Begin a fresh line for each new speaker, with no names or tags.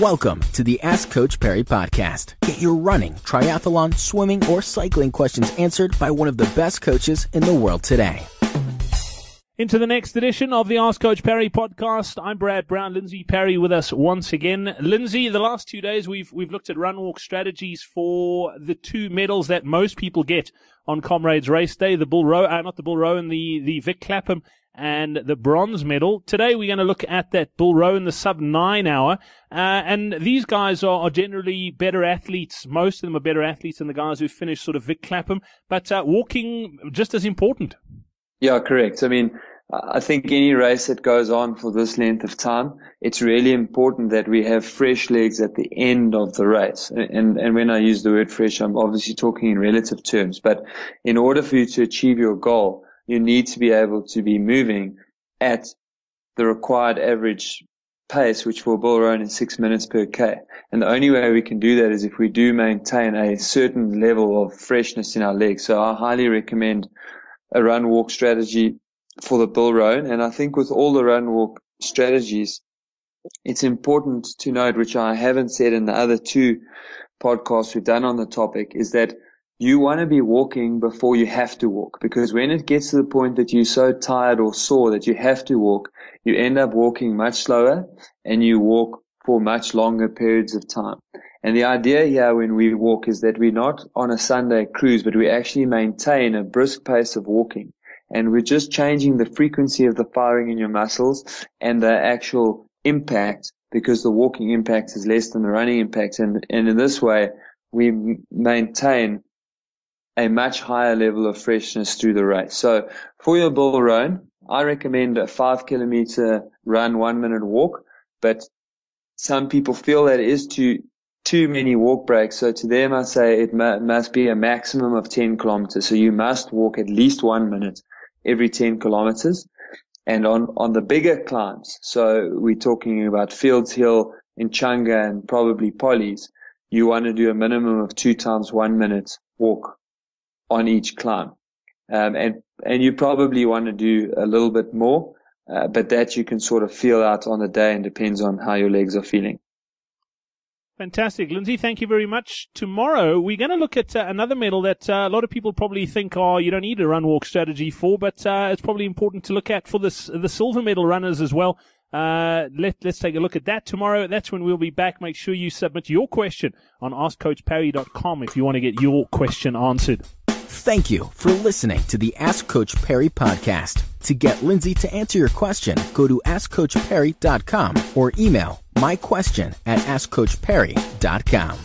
Welcome to the Ask Coach Parry podcast. Get your running, triathlon, swimming, or cycling questions answered by one of the best coaches in the world today.
Into the next edition of the Ask Coach Parry podcast. I'm Brad Brown. Lindsay Parry with us once again. Lindsay, the last two days we've we've looked at run walk strategies for the two medals that most people get on Comrades Race Day, the Bill Rowan, uh, not the Bill Rowan, and the the Vic Clapham and the bronze medal. Today we're going to look at that Bill Rowan in the sub nine hour. Uh, and these guys are, are, generally better athletes. Most of them are better athletes than the guys who finished sort of Vic Clapham, but uh, walking just as important.
Yeah, correct. I mean, I think any race that goes on for this length of time, it's really important that we have fresh legs at the end of the race. And, and when I use the word fresh, I'm obviously talking in relative terms. But in order for you to achieve your goal, you need to be able to be moving at the required average pace, which will Bill Rowan in six minutes per K. And the only way we can do that is if we do maintain a certain level of freshness in our legs. So I highly recommend a run walk strategy for the Bill Rowan. And I think with all the run walk strategies, it's important to note, which I haven't said in the other two podcasts we've done on the topic, is that you want to be walking before you have to walk because when it gets to the point that you're so tired or sore that you have to walk, you end up walking much slower and you walk for much longer periods of time. And the idea here when we walk is that we're not on a Sunday cruise, but we actually maintain a brisk pace of walking. And we're just changing the frequency of the firing in your muscles and the actual impact because the walking impact is less than the running impact. And, and in this way, we maintain a much higher level of freshness through the race. So for your Bill Rowan, I recommend a five kilometer run, one minute walk, but some people feel that it is too, too many walk breaks. So to them, I say it must be a maximum of 10 kilometers. So you must walk at least one minute every 10 kilometers. And on, on the bigger climbs, so we're talking about Fields Hill, Inchanga, and probably Polly's, you want to do a minimum of two times one minute walk on each climb. Um, and, and you probably want to do a little bit more, uh, but that you can sort of feel out on the day and depends on how your legs are feeling.
Fantastic. Lindsay, thank you very much. Tomorrow, we're going to look at uh, another medal that uh, a lot of people probably think, oh, you don't need a run walk strategy for, but uh, it's probably important to look at for this, the silver medal runners as well. Uh, let, let's take a look at that tomorrow. That's when we'll be back. Make sure you submit your question on askcoachparry.com if you want to get your question answered.
Thank you for listening to the Ask Coach Parry podcast. To get Lindsay to answer your question, go to askcoachparry.com or email my question at askcoachparry.com.